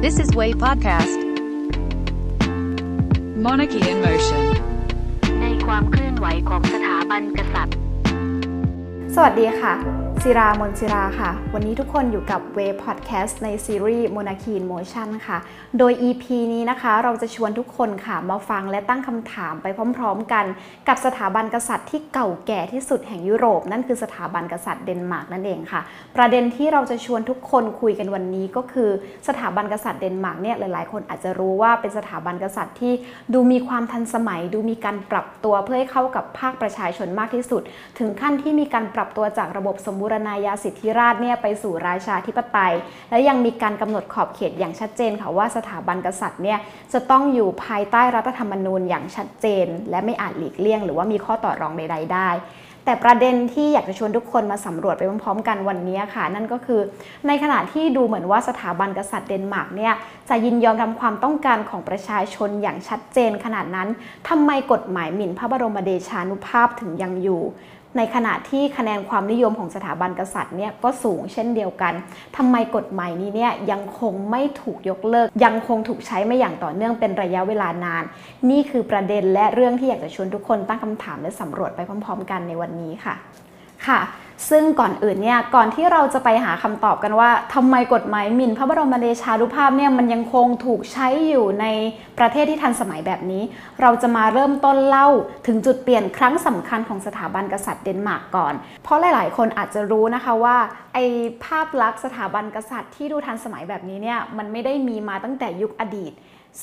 This is Way Podcast. Monarchy in Motion. ในความเคลื่อนไหวของสถาบันกษัตริย์ สวัสดีค่ะ ศิรามนศิราค่ะ วันนี้ทุกคนอยู่กับเวพอดแคสต์ในซีรีส์ Monarchy in Motion ค่ะ โดย EP นี้นะคะเราจะชวนทุกคนค่ะ มาฟังและตั้งคำถามไปพร้อมๆกัน กับสถาบันกษัตริย์ที่เก่าแก่ที่สุดแห่งยุโรป นั่นคือสถาบันกษัตริย์เดนมาร์กนั่นเองค่ะ ประเด็นที่เราจะชวนทุกคนคุยกันวันนี้ก็คือสถาบันกษัตริย์เดนมาร์กเนี่ยหลายๆ คนอาจจะรู้ว่าเป็นสถาบันกษัตริย์ที่ดูมีความทันสมัย ดูมีการปรับตัวเพื่อให้เข้ากับภาคประชาชนมากที่สุด ถึงขั้นที่มีการปรับตัวจากระบบสมบูรณาญาสิทธิราชเนี่ยไปสู่ราชาธิปไตย และยังมีการกำหนดขอบเขตอย่างชัดเจนค่ะว่าสถาบันกษัตริย์เนี่ยจะต้องอยู่ภายใต้รัฐธรรมนูญอย่างชัดเจน และไม่อาจหลีกเลี่ยง หรือว่ามีข้อต่อรองใด ๆ ได้แต่ประเด็นที่อยากจะชวนทุกคนมาสำรวจไปพร้อมๆ กันวันนี้ค่ะ นั่นก็คือ ในขณะที่ดูเหมือนว่าสถาบันกษัตริย์เดนมาร์กเนี่ยจะยินยอมทำความต้องการของประชาชนอย่างชัดเจนขนาดนั้นทำไมกฎหมายหมิ่นพระบรมเดชานุภาพถึงยังอยู่ ในขณะที่คะแนนความนิยมของสถาบันกษัตริย์เนี่ยก็สูงเช่นเดียวกันทำไมกฎหมายนี้เนี่ยยังคงไม่ถูกยกเลิก ยังคงถูกใช้มาอย่างต่อเนื่องเป็นระยะเวลานาน นี่คือประเด็นและเรื่องที่อยากจะชวนทุกคนตั้งคำถามและสำรวจไปพร้อม ๆ กันในวันนี้ค่ะ ค่ะ ซึ่งก่อนอื่นเนี่ยก่อนที่เราจะไปหาคำตอบกันว่าทำไมกฎหมายหมิ่นพระบรมเดชานุภาพเนี่ยมันยังคงถูกใช้อยู่ในประเทศที่ทันสมัยแบบนี้ เราจะมาเริ่มต้นเล่าถึงจุดเปลี่ยนครั้งสำคัญของสถาบันกษัตริย์เดนมาร์กก่อน เพราะหลาย ๆ คนอาจจะรู้นะคะว่าไอภาพลักษณ์สถาบันกษัตริย์ที่ดูทันสมัยแบบนี้เนี่ยมันไม่ได้มีมาตั้งแต่ยุคอดีต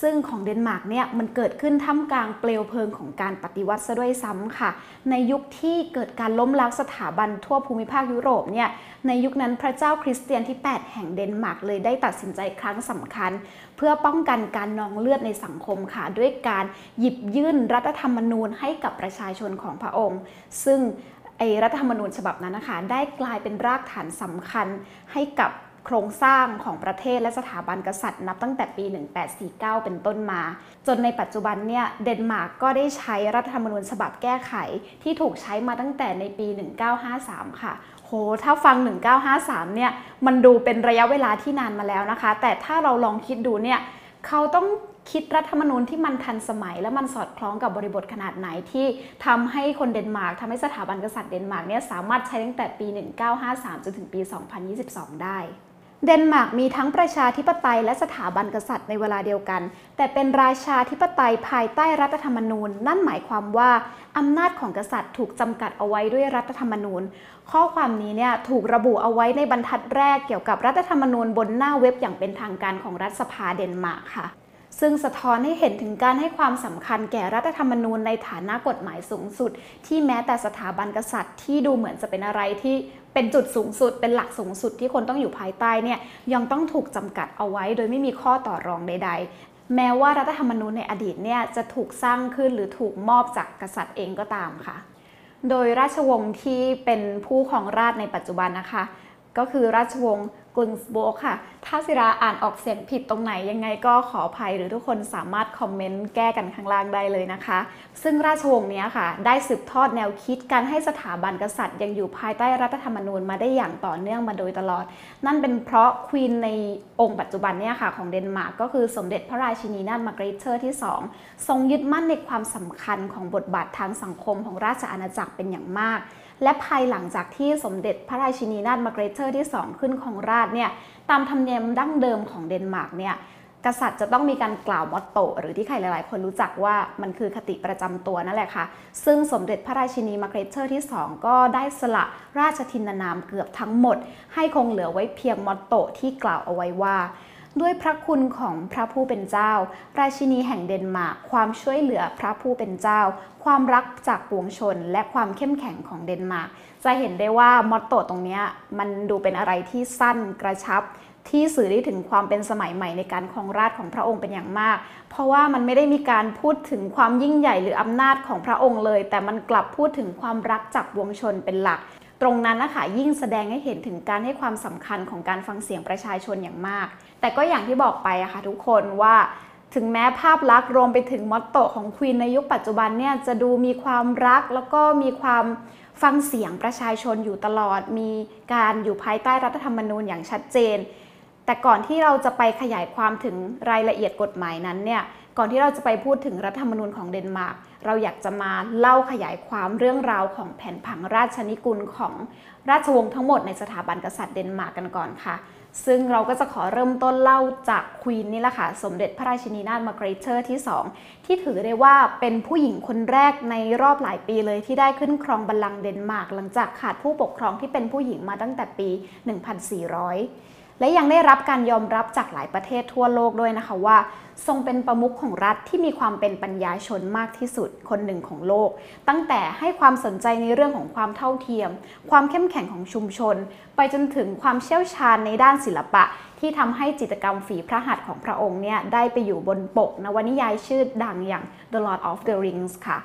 ซึ่งของเดนมาร์กเนี่ยมันเกิดขึ้นท่ามกลางเปลวเพลิงของการปฏิวัติซะด้วยซ้ำค่ะ ในยุคที่เกิดการล้มล้างสถาบันทั่วภูมิภาคยุโรปเนี่ยในยุคนั้นพระเจ้าคริสเตียนที่ 8 แห่งเดนมาร์กเลยได้ตัดสินใจครั้งสำคัญ เพื่อป้องกันการนองเลือดในสังคมค่ะ ด้วยการหยิบยื่นรัฐธรรมนูญให้กับประชาชนของพระองค์ ซึ่งไอรัฐธรรมนูญฉบับนั้นนะคะ ได้กลายเป็นรากฐานสำคัญให้กับ โครงสร้างของประเทศและสถาบันกษัตริย์นับตั้งแต่ปี 1849 เป็นต้นมา จนในปัจจุบันเนี่ยเดนมาร์กก็ได้ใช้รัฐธรรมนูญฉบับแก้ไขที่ถูกใช้มาตั้งแต่ในปี 1953 ค่ะโหถ้าฟัง 1953 เนี่ยมันดูเป็นระยะเวลาที่นานมาแล้วนะคะ แต่ถ้าเราลองคิดดูเนี่ยเขาต้องคิดรัฐธรรมนูญที่มันทันสมัย และมันสอดคล้องกับบริบทขนาดไหนที่ทำให้คนเดนมาร์กทำให้สถาบันกษัตริย์เดนมาร์กเนี่ยสามารถใช้ตั้งแต่ปี 1953 จนถึงปี 2022 ได้ เดนมาร์กมีทั้งประชาธิปไตยและสถาบันกษัตริย์ในเวลาเดียวกัน แต่เป็นราชาธิปไตยภายใต้รัฐธรรมนูญ นั่นหมายความว่าอำนาจของกษัตริย์ถูกจำกัดเอาไว้ด้วยรัฐธรรมนูญ ข้อความนี้เนี่ยถูกระบุเอาไว้ในบรรทัดแรกเกี่ยวกับรัฐธรรมนูญบนหน้าเว็บอย่างเป็นทางการของรัฐสภาเดนมาร์กค่ะ ซึ่งสะท้อนให้เห็นถึงการให้ความสำคัญแก่รัฐธรรมนูญในฐานะกฎหมายสูงสุด ที่แม้แต่สถาบันกษัตริย์ที่ดูเหมือนจะเป็นอะไรที่เป็นจุดสูงสุด เป็นหลักสูงสุดที่คนต้องอยู่ภายใต้เนี่ยยังต้องถูกจำกัดเอาไว้ โดยไม่มีข้อต่อรองใด ๆ แม้ว่ารัฐธรรมนูญในอดีตเนี่ยจะถูกสร้างขึ้นหรือถูกมอบจากกษัตริย์เองก็ตามค่ะ โดยราชวงศ์ที่เป็นผู้ครองราชในปัจจุบันนะคะ ก็คือราชวงศ์กรุงสโบกค่ะ ถ้าศิราอ่านออกเสียงผิดตรงไหนยังไงก็ขออภัยหรือทุกคนสามารถคอมเมนต์แก้กันข้างล่างได้เลยนะคะ ซึ่งราชวงศ์นี้ค่ะ ได้สืบทอดแนวคิดการให้สถาบันกษัตริย์ ยังอยู่ภายใต้รัฐธรรมนูญมาได้อย่างต่อเนื่องมาโดยตลอด นั่นเป็นเพราะควีนในองค์ปัจจุบันเนี่ยค่ะของเดนมาร์กก็คือสมเด็จพระราชินีนาถมาร์เกรเตอร์ที่ 2 ทรงยึดมั่นในความสำคัญของบทบาททางสังคมของราชอาณาจักรเป็นอย่างมาก และภายหลังจากที่สมเด็จพระราชินีนาถมาร์เกรเธอที่ 2 ขึ้นครองราชย์เนี่ยตามธรรมเนียมดั้งเดิมของเดนมาร์กเนี่ยกษัตริย์จะต้องมีการกล่าว motto หรือที่ใครหลาย ๆ คนรู้จักว่ามันคือคติประจำตัวนั่นแหละค่ะ ซึ่งสมเด็จพระราชินีมาร์เกรเตอร์ที่ 2 ก็ได้สละราชทินนามเกือบทั้งหมด ให้คงเหลือไว้เพียง motto ที่กล่าวเอาไว้ว่า ด้วยพระคุณของพระผู้เป็นเจ้า ราชินีแห่งเดนมาร์กความช่วยเหลือพระผู้เป็นเจ้า ความรักจากปวงชน และความเข้มแข็งของเดนมาร์กจะเห็นได้ว่า motto ตรงนี้มันดูเป็นอะไรที่สั้นกระชับที่สื่อได้ถึงความเป็นสมัยใหม่ในการครองราชของพระองค์เป็นอย่างมาก เพราะว่ามันไม่ได้มีการพูดถึงความยิ่งใหญ่หรืออำนาจของพระองค์เลย แต่มันกลับพูดถึงความรักจากวงชนเป็นหลัก ตรงนั้นนะคะยิ่งแสดงให้เห็นถึงการให้ความสำคัญของการฟังเสียงประชาชนอย่างมาก แต่ก็อย่างที่บอกไปอะค่ะทุกคนว่าถึงแม้ภาพลักษณ์รวมไปถึงมอตโตของควีนในยุคปัจจุบันเนี่ยจะดูมีความรักแล้วก็มีความฟังเสียงประชาชนอยู่ตลอด มีการอยู่ภายใต้รัฐธรรมนูญอย่างชัดเจน แต่ก่อนที่เราจะไปขยายความถึงรายละเอียดกฎหมายนั้นเนี่ยก่อนที่เราจะไปพูดถึงรัฐธรรมนูญของเดนมาร์ก เราอยากจะมาเล่าขยายความเรื่องราวของแผนผังราชนิกุลของราชวงศ์ทั้งหมดในสถาบันกษัตริย์เดนมาร์กกันก่อนค่ะ ซึ่งเราก็จะขอเริ่มต้นเล่าจากควีนนี่แหละค่ะ สมเด็จพระราชินีนาถมาร์กเรเตอร์ที่ 2 ที่ถือได้ว่าเป็นผู้หญิงคนแรกในรอบหลายปีเลยที่ได้ขึ้นครองบัลลังก์เดนมาร์กหลังจากขาดผู้ปกครองที่เป็นผู้หญิงมาตั้งแต่ปี 1400 และยังได้รับการยอมรับจากหลายประเทศทั่วโลกด้วยนะคะว่า ทรงเป็นประมุขของรัฐที่มีความเป็นปัญญาชนมากที่สุดคนหนึ่งของโลก ตั้งแต่ให้ความสนใจในเรื่องของความเท่าเทียม ความเข้มแข็งของชุมชน ไปจนถึงความเชี่ยวชาญในด้านศิลปะ ที่ทำให้จิตรกรรมฝีพระหัตถ์ของพระองค์เนี่ยได้ไปอยู่บนปกนวนิยายชื่อดังอย่าง The Lord of the Rings ค่ะ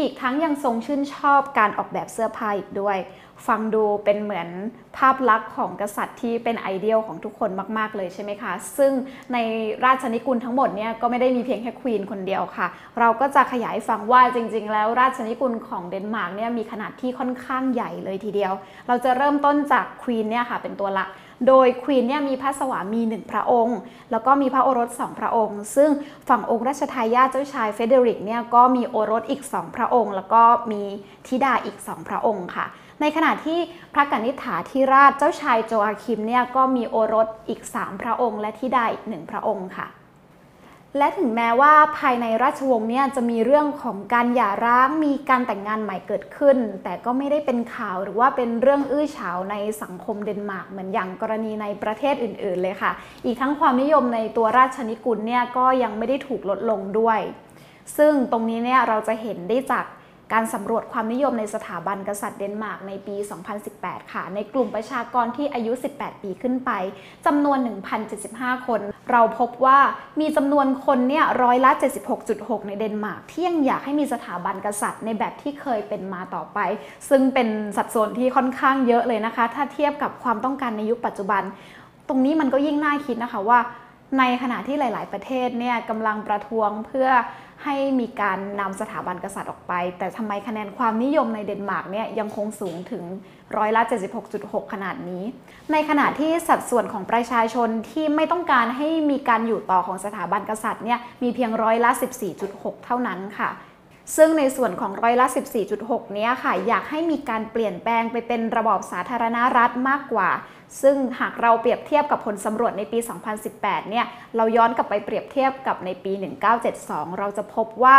อีกทั้งยังทรงชื่นชอบการออกแบบเสื้อผ้าอีกด้วย ฟังดูเป็นเหมือนภาพลักษณ์ของกษัตริย์ที่เป็นไอเดียลของทุกคนมาก ๆ เลยใช่ไหมคะ ซึ่งในราชนิกุลทั้งหมดเนี่ยก็ไม่ได้มีเพียงแค่ควีนคนเดียวค่ะ เราก็จะขยายฟังว่าจริง ๆ แล้วราชนิกุลของเดนมาร์กเนี่ยมีขนาดที่ค่อนข้างใหญ่เลยทีเดียว เราจะเริ่มต้นจากควีนเนี่ยค่ะเป็นตัวหลักโดยควีนเนี่ยมีพระสวามีหนึ่งพระองค์ แล้วก็มีพระโอรสสองพระองค์ ซึ่งฝั่งองค์รัชทายาทเจ้าชายเฟเดริกเนี่ยก็มีโอรสอีกสองพระองค์ แล้วก็มีธิดาอีกสองพระองค์ค่ะ ในขณะที่พระกนิษฐาธิราชเจ้าชายโจอาคิมเนี่ยก็มีโอรสอีก 3 พระองค์ และธิดาอีกหนึ่งพระองค์ค่ะ และถึงแม้ว่าภายในราชวงศ์เนี่ยจะมีเรื่องของการหย่าร้างมีการแต่งงานใหม่เกิดขึ้น แต่ก็ไม่ได้เป็นข่าวหรือว่าเป็นเรื่องอื้อฉาวในสังคมเดนมาร์กเหมือนอย่างกรณีในประเทศอื่น ๆ เลยค่ะ อีกทั้งความนิยมในตัวราชนิกุลเนี่ยก็ยังไม่ได้ถูกลดลงด้วย ซึ่งตรงนี้เนี่ยเราจะเห็นได้จาก การสำรวจความนิยมในสถาบันกษัตริย์เดนมาร์กในปี 2018 ค่ะ ในกลุ่มประชากรที่อายุ 18 ปีขึ้นไปจำนวน 1,075 คน เราพบว่ามีจำนวนคนเนี่ยร้อยละ 76.6 ในเดนมาร์กที่ยังอยากให้มีสถาบันกษัตริย์ในแบบที่เคยเป็นมาต่อไป ซึ่งเป็นสัดส่วนที่ค่อนข้างเยอะเลยนะคะ ถ้าเทียบกับความต้องการในยุคปัจจุบัน ตรงนี้มันก็ยิ่งน่าคิดนะคะว่าในขณะที่หลาย ๆ ประเทศเนี่ยกำลังประท้วงเพื่อ ให้มีการนำสถาบันกษัตริย์ออกไป แต่ทำไมคะแนนความนิยมในเดนมาร์กเนี่ยยังคงสูงถึงร้อยละ 76.6 ขนาดนี้ ในขณะที่สัดส่วนของประชาชนที่ไม่ต้องการให้มีการอยู่ต่อของสถาบันกษัตริย์เนี่ยมีเพียงร้อยละ 14.6 เท่านั้นค่ะซึ่งในส่วนของร้อยละ 14.6 เนี้ยค่ะ อยากให้มีการเปลี่ยนแปลงไปเป็นระบอบสาธารณรัฐมากกว่า ซึ่งหากเราเปรียบเทียบกับผลสำรวจในปี 2018 เนี่ย เราย้อนกลับไปเปรียบเทียบกับในปี 1972 เราจะพบว่า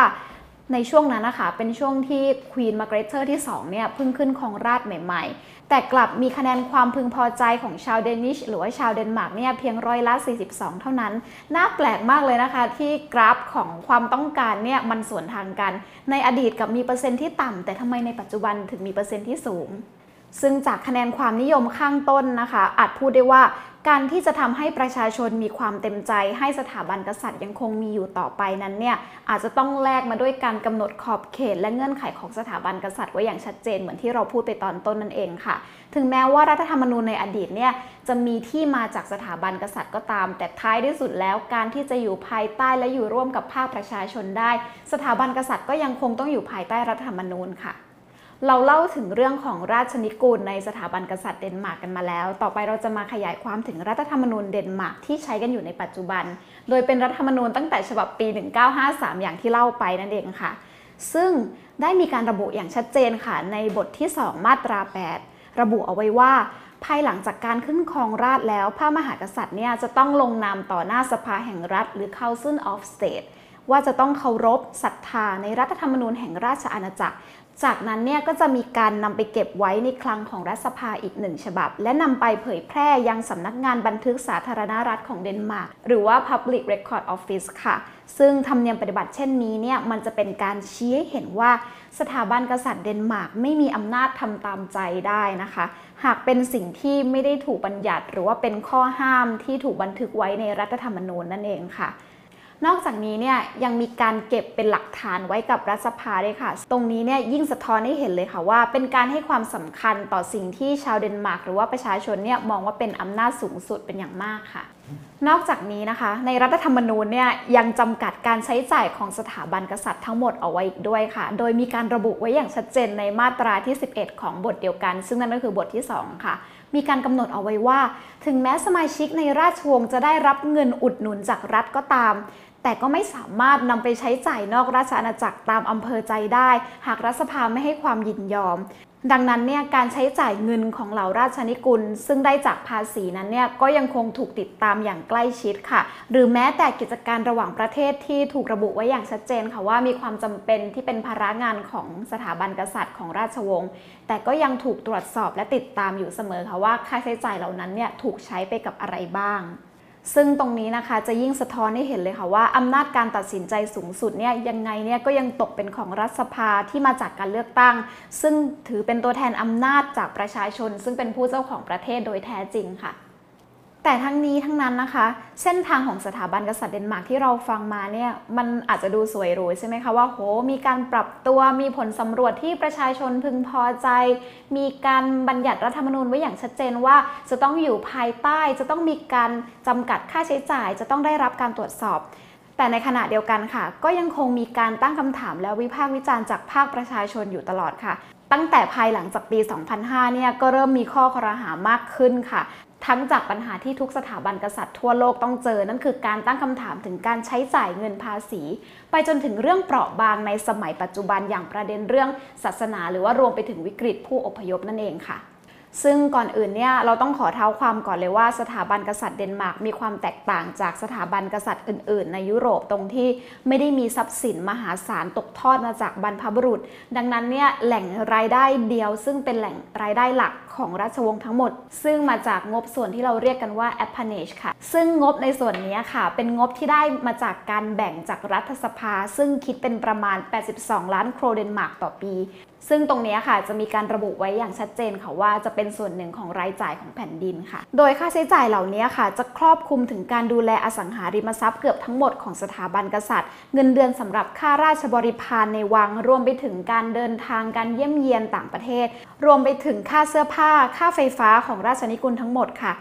ในช่วงนั้นนะคะ เป็นช่วงที่ควีนมาร์เกรเตอร์ที่ 2 เนี่ยเพิ่งขึ้นครองราชย์ใหม่ ๆ แต่กลับมีคะแนนความพึงพอใจของชาว Danish หรือว่าชาวเดนมาร์กเนี่ยเพียงร้อยละ 42 เท่านั้น น่าแปลกมากเลยนะคะ ที่กราฟของความต้องการเนี่ยมันสวนทางกัน ในอดีตกลับมีเปอร์เซ็นต์ที่ต่ำแต่ทำไมในปัจจุบันถึงมีเปอร์เซ็นต์ที่สูง ซึ่งจากคะแนนความนิยมข้างต้นนะคะ อาจพูดได้ว่าการที่จะทำให้ประชาชนมีความเต็มใจ ให้สถาบันกษัตริย์ยังคงมีอยู่ต่อไปนั้นเนี่ยอาจจะต้องแลกมาด้วยการกำหนดขอบเขต และเงื่อนไขของสถาบันกษัตริย์ไว้อย่างชัดเจนเหมือนที่เราพูดไปตอนต้นนั่นเองค่ะ ถึงแม้ว่ารัฐธรรมนูญในอดีตเนี่ยจะมีที่มาจากสถาบันกษัตริย์ก็ตาม แต่ท้ายที่สุดแล้วการที่จะอยู่ภายใต้และอยู่ร่วมกับภาคประชาชนได้ สถาบันกษัตริย์ก็ยังคงต้องอยู่ภายใต้รัฐธรรมนูญค่ะ เราเล่าถึงเรื่องของราชนิกูลในสถาบันกษัตริย์เดนมาร์กกันมาแล้ว ต่อไปเราจะมาขยายความถึงรัฐธรรมนูญเดนมาร์กที่ใช้กันอยู่ในปัจจุบัน โดยเป็นรัฐธรรมนูญตั้งแต่ฉบับปี 1953 อย่างที่เล่าไปนั่นเองค่ะ ซึ่งได้มีการระบุอย่างชัดเจนค่ะในบทที่ 2 มาตรา 8 ระบุเอาไว้ว่า ภายหลังจากการขึ้นครองราชแล้ว พระมหากษัตริย์เนี่ยจะต้องลงนามต่อหน้าสภาแห่งรัฐ หรือ Council of State ว่าจะต้องเคารพศรัทธาในรัฐธรรมนูญแห่งราชอาณาจักร จากนั้นเนี่ยก็จะมีการนำไปเก็บไว้ในคลังของรัฐสภาอีกหนึ่งฉบับ และนำไปเผยแพร่ยังสำนักงานบันทึกสาธารณรัฐของเดนมาร์กหรือว่า Public Record Office ค่ะ ซึ่งธรรมเนียมปฏิบัติเช่นนี้เนี่ยมันจะเป็นการชี้ให้เห็นว่าสถาบันกษัตริย์เดนมาร์กไม่มีอำนาจทำตามใจได้นะคะ หากเป็นสิ่งที่ไม่ได้ถูกบัญญัติ หรือว่าเป็นข้อห้ามที่ถูกบันทึกไว้ในรัฐธรรมนูญนั่นเองค่ะ นอกจากนี้เนี่ยยังมีการเก็บเป็นหลักฐานไว้กับรัฐสภาด้วยค่ะ ตรงนี้เนี่ยยิ่งสะท้อนให้เห็นเลยค่ะว่า เป็นการให้ความสำคัญต่อสิ่งที่ชาวเดนมาร์กหรือว่าประชาชนเนี่ยมองว่าเป็นอำนาจสูงสุดเป็นอย่างมากค่ะ นอกจากนี้นะคะ ในรัฐธรรมนูญเนี่ยยังจำกัดการใช้จ่ายของสถาบันกษัตริย์ทั้งหมดเอาไว้อีกด้วยค่ะ โดยมีการระบุไว้อย่างชัดเจนในมาตราที่ 11 ของบทเดียวกัน ซึ่งนั่นก็คือบทที่ 2 ค่ะมีการกำหนดเอาไว้ว่า ถึงแม้สมาชิกในราชวงศ์จะได้รับเงินอุดหนุนจากรัฐก็ตาม แต่ก็ไม่สามารถนำไปใช้จ่ายนอกราชอาณาจักรตามอำเภอใจได้ หากรัฐสภาไม่ให้ความยินยอม ดังนั้นเนี่ยการใช้จ่ายเงินของเหล่าราชนิกุล ซึ่งได้จากภาษีนั้นเนี่ยก็ยังคงถูกติดตามอย่างใกล้ชิดค่ะ หรือแม้แต่กิจการระหว่างประเทศที่ถูกระบุไว้อย่างชัดเจนค่ะว่ามีความจำเป็นที่เป็นภาระงานของสถาบันกษัตริย์ของราชวงศ์แต่ก็ยังถูกตรวจสอบและติดตามอยู่เสมอค่ะว่าค่าใช้จ่ายเหล่านั้นเนี่ยถูกใช้ไปกับอะไรบ้าง ซึ่งตรงนี้นะคะจะยิ่งสะท้อนให้เห็นเลยค่ะว่าอำนาจการตัดสินใจสูงสุดเนี่ยยังไงเนี่ยก็ยังตกเป็นของรัฐสภาที่มาจากการเลือกตั้ง ซึ่งถือเป็นตัวแทนอำนาจจากประชาชน ซึ่งเป็นผู้เจ้าของประเทศโดยแท้จริงค่ะ แต่ทั้งนี้ทั้งนั้นนะคะ เส้นทางของสถาบันกษัตริย์เดนมาร์กที่เราฟังมาเนี่ยมันอาจจะดูสวยหรูใช่ไหมคะว่าโหมีการปรับตัวมีผลสำรวจที่ประชาชนพึงพอใจ มีการบัญญัติรัฐธรรมนูญไว้อย่างชัดเจนว่า จะต้องอยู่ภายใต้ จะต้องมีการจำกัดค่าใช้จ่าย จะต้องได้รับการตรวจสอบแต่ในขณะเดียวกันค่ะ ก็ยังคงมีการตั้งคำถามและวิพากษ์วิจารณ์จากภาคประชาชนอยู่ตลอดค่ะ ตั้งแต่ภายหลังจากปี 2005 เนี่ยก็เริ่มมีข้อคอรหามากขึ้นค่ะ ทั้งจากปัญหาที่ทุกสถาบันกษัตริย์ทั่วโลกต้องเจอ นั่นคือการตั้งคำถามถึงการใช้จ่ายเงินภาษี ไปจนถึงเรื่องเปราะบางในสมัยปัจจุบันอย่างประเด็นเรื่องศาสนา หรือว่ารวมไปถึงวิกฤตผู้อพยพนั่นเองค่ะซึ่งก่อนอื่นเนี่ยเราต้องขอเท้าความก่อนเลยว่าสถาบันกษัตริย์เดนมาร์กมีความแตกต่างจากสถาบันกษัตริย์อื่น ๆ ในยุโรปตรงที่ไม่ได้มีทรัพย์สินมหาศาลตกทอดมาจากบรรพบุรุษ ดังนั้นเนี่ยแหล่งรายได้เดียวซึ่งเป็นแหล่งรายได้หลัก ของราชวงศ์ทั้งหมด ซึ่งมาจากงบส่วนที่เราเรียกกันว่า appanage ค่ะ ซึ่งงบในส่วนนี้ค่ะ เป็นงบที่ได้มาจากการแบ่งจากรัฐสภา ซึ่งคิดเป็นประมาณ 82 ล้านโครเดนมาร์กต่อปี ซึ่งตรงนี้ค่ะจะมีการระบุไว้อย่างชัดเจนค่ะว่าจะเป็นส่วนหนึ่งของรายจ่ายของแผ่นดินค่ะ โดยค่าใช้จ่ายเหล่านี้ค่ะ จะครอบคลุมถึงการดูแลอสังหาริมทรัพย์เกือบทั้งหมดของสถาบันกษัตริย์ เงินเดือนสำหรับค่าราชบริพารในวัง รวมไปถึงการเดินทางการเยี่ยมเยียนต่างประเทศ รวมไปถึงค่าเสื้อผ้า ค่าไฟฟ้าของราชนิกุลทั้งหมดค่ะ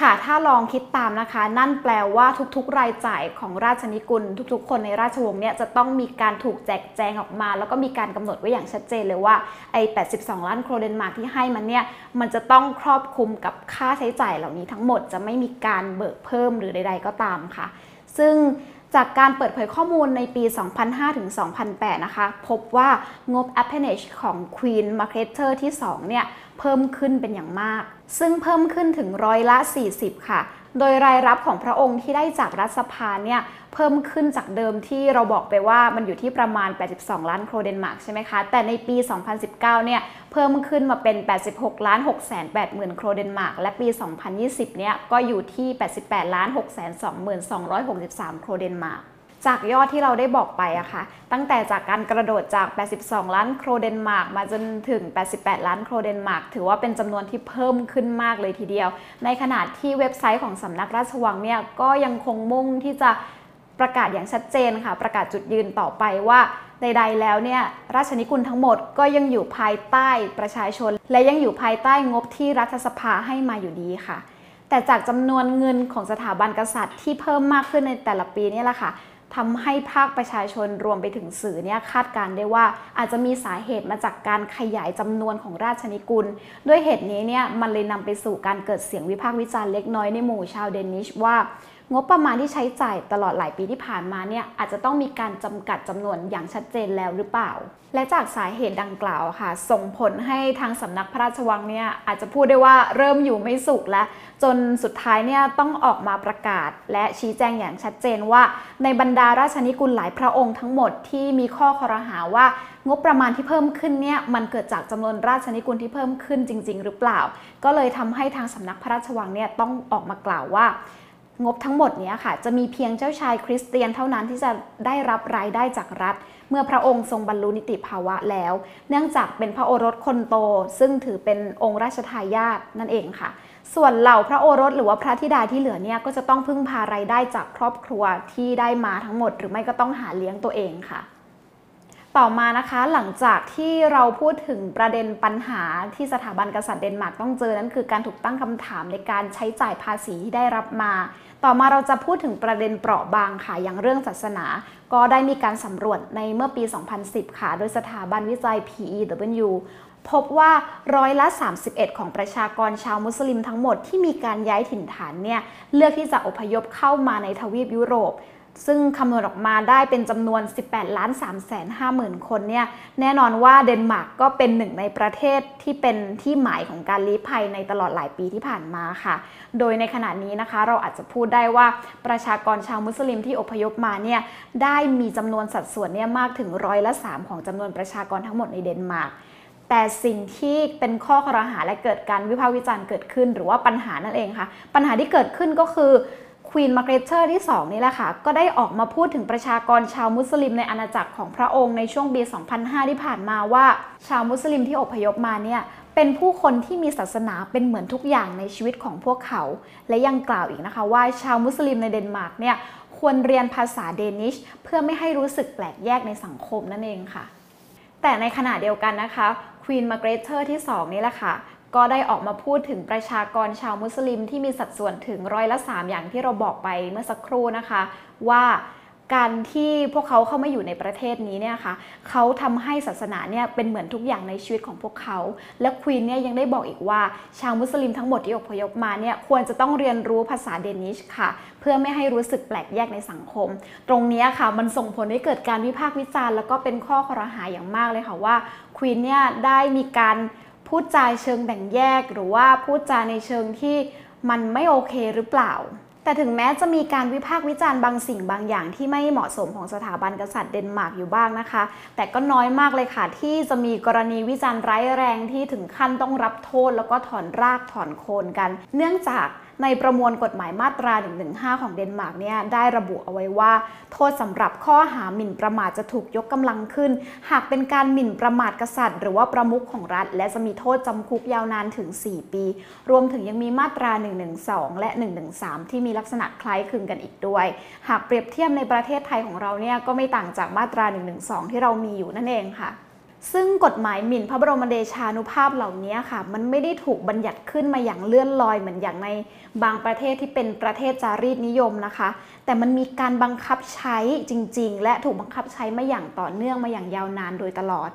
ค่ะ ถ้าลองคิดตามนะคะ นั่นแปลว่าทุกๆ รายจ่ายของราชนิกุล ทุกๆ คนในราชวงศ์เนี่ยจะต้องมีการถูกแจกแจงออกมา แล้วก็มีการกำหนดไว้อย่างชัดเจนเลยว่าไอ้82 ล้านโครเดนมาร์กที่ให้มันเนี่ยมันจะต้องครอบคลุมกับค่าใช้จ่ายเหล่านี้ทั้งหมดจะไม่มีการเบิกเพิ่มหรือใด ๆ ก็ตามค่ะ ซึ่ง จากการเปิดเผยข้อมูลในปี 2005ถึง2008 นะคะ พบว่างบ appanage ของ Queen Marketer ที่ 2 เนี่ย เพิ่มขึ้นเป็นอย่างมาก ซึ่งเพิ่มขึ้นถึงร้อยละ 40 ค่ะ โดยรายรับของพระองค์ที่ได้จากรัฐสภาเนี่ยเพิ่มขึ้นจากเดิมที่เราบอกไปว่ามันอยู่ที่ประมาณ 82 ล้านโครเดนมาร์กใช่ไหมคะ แต่ในปี 2019 เนี่ยเพิ่มขึ้นมาเป็น 86 ล้าน6 8 0 0 0 0โครเดนมาร์ก และปี 2020 เนี่ยก็อยู่ที่ 88 ล้าน6 2 2 263 โครนเดนมาร์ก จากยอดที่เราได้บอกไปอะค่ะ ตั้งแต่จากการกระโดดจาก 82 ล้านโครนเดนมาร์กมาจนถึง 88 ล้านโครนเดนมาร์กถือว่าเป็นจำนวนที่เพิ่มขึ้นมากเลยทีเดียว ในขณะที่เว็บไซต์ของสำนักราชวังเนี่ยก็ยังคงมุ่งที่จะประกาศอย่างชัดเจนค่ะ ประกาศจุดยืนต่อไปว่าใดๆแล้วเนี่ยราชนิกุลทั้งหมดก็ยังอยู่ภายใต้ประชาชน และยังอยู่ภายใต้งบที่รัฐสภาให้มาอยู่ดีค่ะ แต่จากจำนวนเงินของสถาบันกษัตริย์ที่เพิ่มมากขึ้นในแต่ละปีนี่แหละค่ะ ทำให้ภาคประชาชนรวมไปถึงสื่อเนี่ยคาดการได้ว่าอาจจะมีสาเหตุมาจากการขยายจำนวนของราชนิกุล ด้วยเหตุนี้เนี่ยมันเลยนำไปสู่การเกิดเสียงวิพากษ์วิจารณ์เล็กน้อยในหมู่ชาวเดนิชว่า งบประมาณที่ใช้จ่ายตลอดหลายปีที่ผ่านมาเนี่ยอาจจะต้องมีการจำกัดจำนวนอย่างชัดเจนแล้วหรือเปล่า และจากสาเหตุดังกล่าวค่ะ ส่งผลให้ทางสำนักพระราชวังเนี่ยอาจจะพูดได้ว่าเริ่มอยู่ไม่สุขแล้ว จนสุดท้ายเนี่ยต้องออกมาประกาศ และชี้แจงอย่างชัดเจนว่า ในบรรดาราชนิกุลหลายพระองค์ทั้งหมดที่มีข้อคอรหาว่างบประมาณที่เพิ่มขึ้นเนี่ยมันเกิดจากจำนวนราชนิกุลที่เพิ่มขึ้นจริง ๆ หรือเปล่า ก็เลยทำให้ทางสำนักพระราชวังเนี่ยต้องออกมากล่าวว่า งบทั้งหมดนี้ค่ะ จะมีเพียงเจ้าชายคริสเตียนเท่านั้นที่จะได้รับรายได้จากรัฐ เมื่อพระองค์ทรงบรรลุนิติภาวะแล้ว เนื่องจากเป็นพระโอรสคนโต ซึ่งถือเป็นองค์ราชทายาทนั่นเองค่ะ ส่วนเหล่าพระโอรสหรือว่าพระธิดาที่เหลือเนี่ยก็จะต้องพึ่งพารายได้จากครอบครัวที่ได้มาทั้งหมด หรือไม่ก็ต้องหาเลี้ยงตัวเองค่ะต่อมานะคะหลังจากที่เราพูดถึงประเด็นปัญหาที่สถาบันกษัตริย์เดนมาร์กต้องเจอ นั่นคือการถูกตั้งคำถามในการใช้จ่ายภาษีที่ได้รับมา ต่อมาเราจะพูดถึงประเด็นเปราะบางค่ะอย่างเรื่องศาสนา ก็ได้มีการสำรวจในเมื่อปี 2010 ค่ะ โดยสถาบันวิจัย PEW พบว่าร้อยละ 31 ของประชากรชาวมุสลิมทั้งหมดที่มีการย้ายถิ่นฐานเนี่ยเลือกที่จะอพยพเข้ามาในทวีปยุโรป ซึ่งคำนวณออกมาได้เป็นจำนวน 18 ล้าน3แสน5หมื่นคนเนี่ยแน่นอนว่าเดนมาร์กก็เป็นหนึ่งในประเทศที่เป็นที่หมายของการลี้ภัยในตลอดหลายปีที่ผ่านมาค่ะ โดยในขณะนี้นะคะเราอาจจะพูดได้ว่าประชากรชาวมุสลิมที่อพยพมาเนี่ยได้มีจำนวนสัดส่วนเนี่ยมากถึงร้อยละ 3 ของจำนวนประชากรทั้งหมดในเดนมาร์กแต่สิ่งที่เป็นข้อครหาและเกิดการวิพากษ์วิจารณ์เกิดขึ้น หรือว่าปัญหานั่นเองค่ะ ปัญหาที่เกิดขึ้นก็คือ Queen Margrethe ที่2นี่แหละค่ะ ก็ได้ออกมาพูดถึงประชากรชาวมุสลิมในอาณาจักรของพระองค์ในช่วงปี 2005 ที่ผ่านมาว่า ชาวมุสลิมที่อพยพมาเนี่ยเป็นผู้คนที่มีศาสนาเป็นเหมือนทุกอย่างในชีวิตของพวกเขา และยังกล่าวอีกนะคะว่าชาวมุสลิมในเดนมาร์กเนี่ยควรเรียนภาษา Danish เพื่อไม่ให้รู้สึกแปลกแยกในสังคมนั่นเองค่ะ แต่ในขณะเดียวกันนะคะ Queen Margrethe ที่ 2 นี่แหละค่ะ ก็ได้ออกมาพูดถึงประชากรชาวมุสลิมที่มีสัดส่วนถึงร้อยละ 3 อย่างที่เราบอกไปเมื่อสักครู่นะคะ ว่าการที่พวกเขาเข้ามาอยู่ในประเทศนี้เนี่ยค่ะเขาทำให้ศาสนาเนี่ยเป็นเหมือนทุกอย่างในชีวิตของพวกเขา และควีนเนี่ยยังได้บอกอีกว่า ชาวมุสลิมทั้งหมดที่อพยพมาเนี่ยควรจะต้องเรียนรู้ภาษาเดนิชค่ะ เพื่อไม่ให้รู้สึกแปลกแยกในสังคม ตรงนี้ค่ะมันส่งผลให้เกิดการวิพากษ์วิจารณ์แล้วก็เป็นข้อคอรหาอย่างมากเลยค่ะว่าควีนเนี่ยได้มีการ พูดจาเชิงแบ่งแยก หรือว่าพูดจาในเชิงที่มันไม่โอเคหรือเปล่า แต่ถึงแม้จะมีการวิพากษ์วิจารณ์บางสิ่งบางอย่างที่ไม่เหมาะสมของสถาบันกษัตริย์เดนมาร์กอยู่บ้างนะคะ แต่ก็น้อยมากเลยค่ะ ที่จะมีกรณีวิจารณ์ร้ายแรงที่ถึงขั้นต้องรับโทษ แล้วก็ถอนรากถอนโคนกัน เนื่องจาก ในประมวลกฎหมายมาตรา 115 ของเดนมาร์กเนี่ยได้ระบุเอาไว้ว่า โทษสำหรับข้อหาหมิ่นประมาทจะถูกยกกำลังขึ้น หากเป็นการหมิ่นประมาทกษัตริย์ หรือว่าประมุขของรัฐ และจะมีโทษจำคุกยาวนานถึง 4 ปี รวมถึงยังมีมาตรา 112 และ 113 ที่มีลักษณะคล้ายคลึงกันอีกด้วย หากเปรียบเทียบในประเทศไทยของเราเนี่ยก็ไม่ต่างจากมาตรา 112 ที่เรามีอยู่นั่นเองค่ะ ซึ่งกฎหมายหมิ่นพระบรมเดชานุภาพเหล่านี้ค่ะ มันไม่ได้ถูกบัญญัติขึ้นมาอย่างเลื่อนลอยเหมือนอย่างในบางประเทศที่เป็นประเทศจารีตนิยมนะคะ แต่มันมีการบังคับใช้จริง ๆ และถูกบังคับใช้มาอย่างต่อเนื่องมาอย่างยาวนานโดยตลอด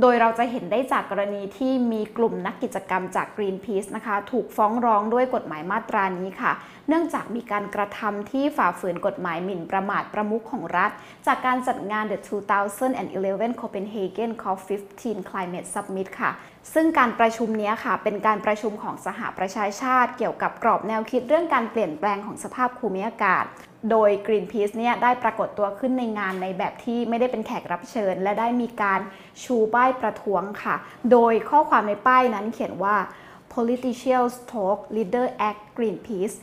โดยเราจะเห็นได้จากกรณีที่มีกลุ่มนักกิจกรรมจาก Greenpeace นะคะ ถูกฟ้องร้องด้วยกฎหมายมาตรานี้ค่ะ เนื่องจากมีการกระทำที่ฝ่าฝืนกฎหมายหมิ่นประมาทประมุขของรัฐ จากการจัดงาน The 2011 Copenhagen COP15 Climate Summit ค่ะ ซึ่งการประชุมนี้ค่ะ เป็นการประชุมของสหประชาชาติ เกี่ยวกับกรอบแนวคิดเรื่องการเปลี่ยนแปลงของสภาพภูมิอากาศ โดย Greenpeace เนี่ยได้ปรากฏตัวขึ้นในงานในแบบที่ไม่ได้เป็นแขกรับเชิญ และได้มีการชูป้ายประท้วงค่ะ โดยข้อความในป้ายนั้นเขียนว่า politicians talk leaders act Greenpeace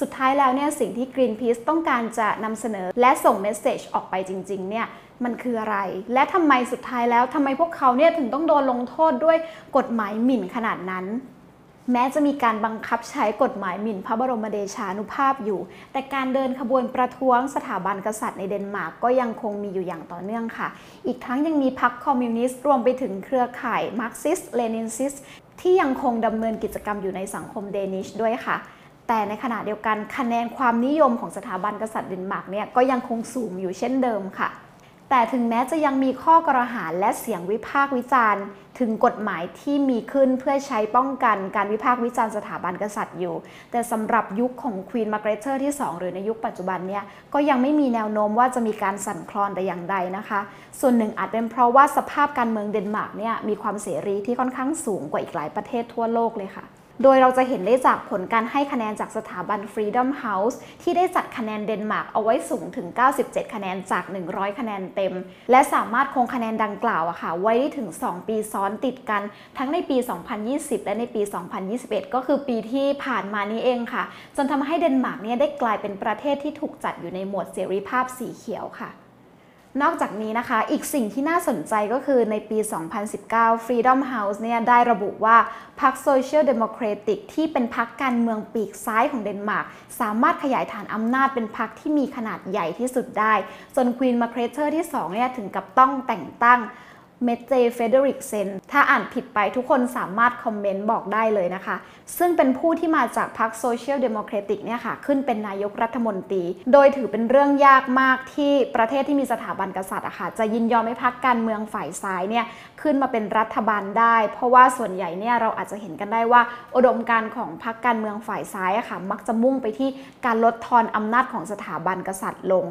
สุดท้ายแล้วเนี่ยสิ่งที่ Greenpeace ต้องการจะนำเสนอและส่ง message ออกไปจริงๆเนี่ยมันคืออะไร และทำไมสุดท้ายแล้วทำไมพวกเขาเนี่ยถึงต้องโดนลงโทษด้วยกฎหมายหมิ่นขนาดนั้น แม้จะมีการบังคับใช้กฎหมายหมิ่นพระบรมเดชานุภาพอยู่ แต่การเดินขบวนประท้วงสถาบันกษัตริย์ในเดนมาร์กก็ยังคงมีอยู่อย่างต่อเนื่องค่ะ อีกทั้งยังมีพรรคคอมมิวนิสต์รวมไปถึงเครือข่าย Marxist-Leninistที่ยังคงดำเนินกิจกรรมอยู่ในสังคม Danish ด้วยค่ะ แต่ในขณะเดียวกันคะแนนความนิยมของสถาบันกษัตริย์เดนมาร์กเนี่ยก็ยังคงสูงอยู่เช่นเดิมค่ะ แต่ถึงแม้จะยังมีข้อครหาและเสียงวิพากษ์วิจารณ์ ถึงกฎหมายที่มีขึ้นเพื่อใช้ป้องกันการวิพากษ์วิจารณ์สถาบันกษัตริย์อยู่ แต่สำหรับยุคของ Queen Margrethe ที่ 2 หรือในยุคปัจจุบันเนี่ยก็ยังไม่มีแนวโน้มว่าจะมีการสั่นคลอนแต่อย่างใดนะคะ ส่วนหนึ่งอาจเป็นเพราะว่าสภาพการเมืองเดนมาร์กเนี่ยมีความเสรีที่ค่อนข้างสูงกว่าอีกหลายประเทศทั่วโลกเลยค่ะ โดยเราจะเห็นได้จากผลการให้คะแนนจากสถาบัน Freedom House ที่ได้จัดคะแนนเดนมาร์กเอาไว้สูงถึง 97 คะแนนจาก 100 คะแนนเต็ม และสามารถคงคะแนนดังกล่าวอะค่ะ ไว้ได้ถึง 2 ปีซ้อนติดกัน ทั้งในปี 2020 และในปี 2021 ก็คือปีที่ผ่านมานี้เองค่ะ จนทำให้เดนมาร์กเนี่ยได้กลายเป็นประเทศที่ถูกจัดอยู่ในหมวดเสรีภาพสีเขียวค่ะ นอกจากนี้นะคะ อีกสิ่งที่น่าสนใจก็คือในปี 2019 Freedom House เนี่ยได้ระบุว่าพรรค Social Democratic ที่เป็นพรรคการเมืองปีกซ้ายของเดนมาร์กสามารถขยายฐานอำนาจเป็นพรรคที่มีขนาดใหญ่ที่สุดได้ จน Queen Margrethe ที่2เนี่ยถึงกับต้องแต่งตั้ง Mette Frederiksen ถ้าอ่านผิดไปทุกคนสามารถ comment บอกได้เลยนะคะ ซึ่งเป็นผู้ที่มาจากพรรค Social Democratic เนี่ยค่ะ ขึ้นเป็นนายกรัฐมนตรี โดยถือเป็นเรื่องยากมากที่ประเทศที่มีสถาบันกษัตริย์อะค่ะ จะยินยอมให้พรรคการเมืองฝ่ายซ้ายเนี่ยขึ้นมาเป็นรัฐบาลได้ เพราะว่าส่วนใหญ่เนี่ยเราอาจจะเห็นกันได้ว่า อุดมการณ์ของพรรคการเมืองฝ่ายซ้ายอะค่ะ มักจะมุ่งไปที่การลดทอนอำนาจของสถาบันกษัตริย์ลง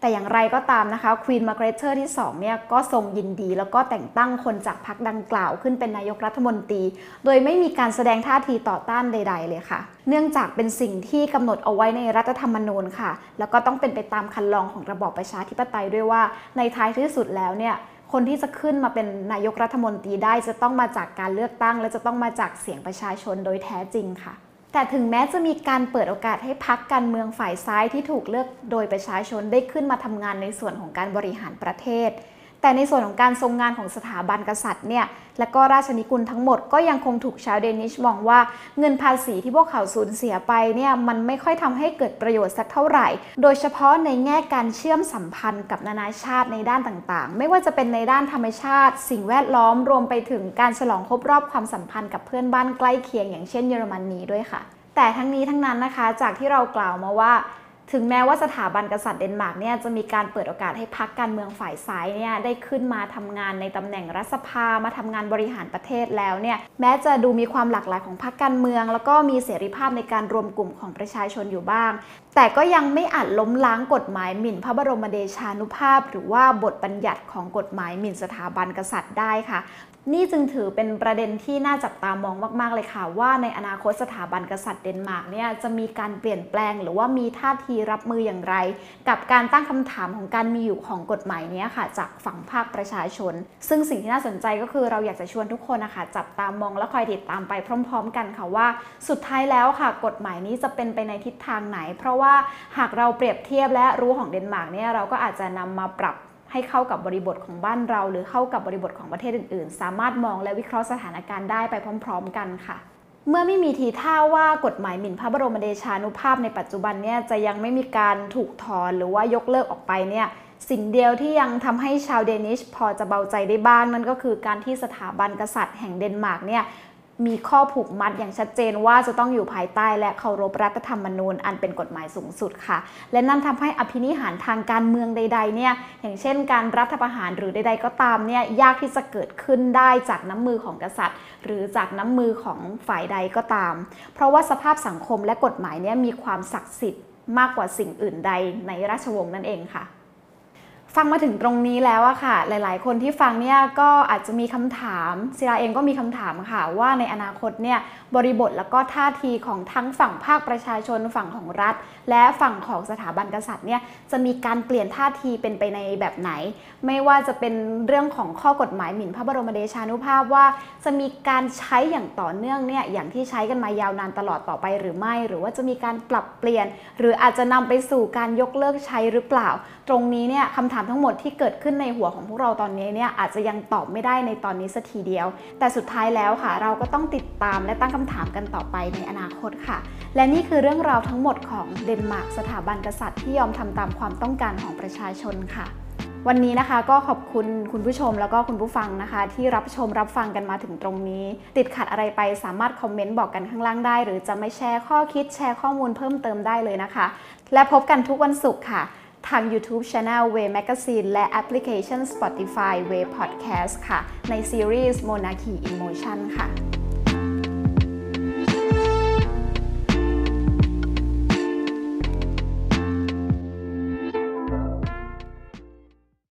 แต่อย่างไรก็ตามนะคะ Queen Margrethe ที่2เนี่ยก็ทรงยินดี แล้วก็แต่งตั้งคนจากพรรคดังกล่าวขึ้นเป็นนายกรัฐมนตรี โดยไม่มีการแสดงท่าทีต่อต้านใด ๆ เลยค่ะ เนื่องจากเป็นสิ่งที่กำหนดเอาไว้ในรัฐธรรมนูญค่ะ แล้วก็ต้องเป็นไปตามคันลองของระบอบประชาธิปไตยด้วยว่า ในท้ายที่สุดแล้วเนี่ยคนที่จะขึ้นมาเป็นนายกรัฐมนตรีได้จะต้องมาจากการเลือกตั้ง และจะต้องมาจากเสียงประชาชนโดยแท้จริงค่ะ แต่ถึงแม้จะมีการเปิดโอกาสให้พักการเมืองฝ่ายซ้ายที่ถูกเลือกโดยประชาชนได้ขึ้นมาทำงานในส่วนของการบริหารประเทศ แต่ในส่วนของการทรงงานของสถาบันกษัตริย์เนี่ยและก็ราชนิกุลทั้งหมดก็ยังคงถูกชาว Danish มองว่าเงินภาษีที่พวกเขาสูญเสียไปเนี่ยมันไม่ค่อยทำให้เกิดประโยชน์สักเท่าไหร่ โดยเฉพาะในแง่การเชื่อมสัมพันธ์กับนานาชาติในด้านต่างๆ ไม่ว่าจะเป็นในด้านธรรมชาติ สิ่งแวดล้อมรวมไปถึงการฉลองครบรอบความสัมพันธ์กับเพื่อนบ้านใกล้เคียงอย่างเช่นเยอรมนีด้วยค่ะ แต่ทั้งนี้ทั้งนั้นนะคะจากที่เรากล่าวมาว่า ถึงแม้ว่าสถาบันกษัตริย์เดนมาร์กเนี่ยจะมีการเปิดโอกาสให้พรรคการเมืองฝ่ายซ้ายเนี่ยได้ขึ้นมาทำงานในตำแหน่งรัฐสภามาทำงานบริหารประเทศแล้วเนี่ยแม้จะดูมีความหลากหลายของพรรคการเมือง แล้วก็มีเสรีภาพในการรวมกลุ่มของประชาชนอยู่บ้าง แต่ก็ยังไม่อาจล้มล้างกฎหมายหมิ่นพระบรมเดชานุภาพ หรือว่าบทบัญญัติของกฎหมายหมิ่นสถาบันกษัตริย์ได้ค่ะ นี่จึงถือเป็นประเด็นที่น่าจับตามองมาก ๆ เลยค่ะ ว่าในอนาคตสถาบันกษัตริย์เดนมาร์กเนี่ยจะมีการเปลี่ยนแปลง หรือว่ามีท่าทีรับมืออย่างไร กับการตั้งคำถามของการมีอยู่ของกฎหมายนี้ค่ะ จากฝั่งภาคประชาชน ซึ่งสิ่งที่น่าสนใจก็คือเราอยากจะชวนทุกคนนะคะจับตามองและคอยติดตามไปพร้อม ๆ กันค่ะว่า สุดท้ายแล้วค่ะ กฎหมายนี้จะเป็นไปในทิศทางไหน เพราะว่าหากเราเปรียบเทียบและเรียนรู้ของเดนมาร์กเนี่ยเราก็อาจจะนำมาปรับ ให้เข้ากับบริบทของบ้านเรา หรือเข้ากับบริบทของประเทศอื่น ๆ สามารถมองและวิเคราะห์สถานการณ์ได้ไปพร้อม ๆ กันค่ะเมื่อไม่มีทีท่าว่ากฎหมายหมิ่นพระบรมเดชานุภาพในปัจจุบันเนี่ยจะยังไม่มีการถูกถอนหรือว่ายกเลิกออกไปเนี่ยสิ่งเดียวที่ยังทำให้ชาว Danish พอจะเบาใจได้บ้างนั่นก็คือการที่สถาบันกษัตริย์แห่งเดนมาร์กเนี่ย มีข้อผูกมัดอย่างชัดเจนว่าจะต้องอยู่ภายใต้และเคารพรัฐธรรมนูญอันเป็นกฎหมายสูงสุดค่ะ และนั่นทำให้อภินิหารทางการเมืองใด ๆ เนี่ย อย่างเช่นการรัฐประหารหรือใด ๆ ก็ตามเนี่ย ยากที่จะเกิดขึ้นได้จากน้ำมือของกษัตริย์ หรือจากน้ำมือของฝ่ายใดก็ตาม เพราะว่าสภาพสังคมและกฎหมายเนี่ยมีความศักดิ์สิทธิ์มากกว่าสิ่งอื่นใดในราชวงศ์นั่นเองค่ะ ฟังมาถึงตรงนี้แล้วอะค่ะ หลาย ๆ คนที่ฟังเนี่ยก็อาจจะมีคำถามศิลาเองก็มีคำถามค่ะ ว่าในอนาคตเนี่ยบริบทแล้วก็ท่าทีของทั้งฝั่งภาคประชาชนฝั่งของรัฐ และฝั่งของสถาบันกษัตริย์เนี่ยจะมีการเปลี่ยนท่าทีเป็นไปในแบบไหน ไม่ว่าจะเป็นเรื่องของข้อกฎหมายหมิ่นพระบรมเดชานุภาพว่า จะมีการใช้อย่างต่อเนื่องเนี่ยอย่างที่ใช้กันมายาวนานตลอดต่อไปหรือไม่ หรือว่าจะมีการปรับเปลี่ยน หรืออาจจะนำไปสู่การยกเลิกใช้หรือเปล่า ตรงนี้เนี่ยคำถามทั้งหมดที่เกิดขึ้นในหัวของพวกเราตอนนี้เนี่ยอาจจะยังตอบไม่ได้ในตอนนี้สักทีเดียว แต่สุดท้ายแล้วค่ะ เราก็ต้องติดตามและตั้งคำถามกันต่อไปในอนาคตค่ะ และนี่คือเรื่องราวทั้งหมดของเดนมาร์กสถาบันกษัตริย์ที่ยอมทำตามความต้องการของประชาชนค่ะวันนี้นะคะก็ขอบคุณคุณผู้ชมแล้วก็คุณผู้ฟังนะคะ ที่รับชมรับฟังกันมาถึงตรงนี้ ติดขัดอะไรไปสามารถคอมเมนต์บอกกันข้างล่างได้ หรือจะไม่แชร์ข้อคิดแชร์ข้อมูลเพิ่มเติมได้เลยนะคะ และพบกันทุกวันศุกร์ค่ะ ทาง YouTube Channel Way Magazine และแอปพลิเคชัน Spotify Way Podcast ค่ะ ในซีรีส์ Monarchy in Motion ค่ะ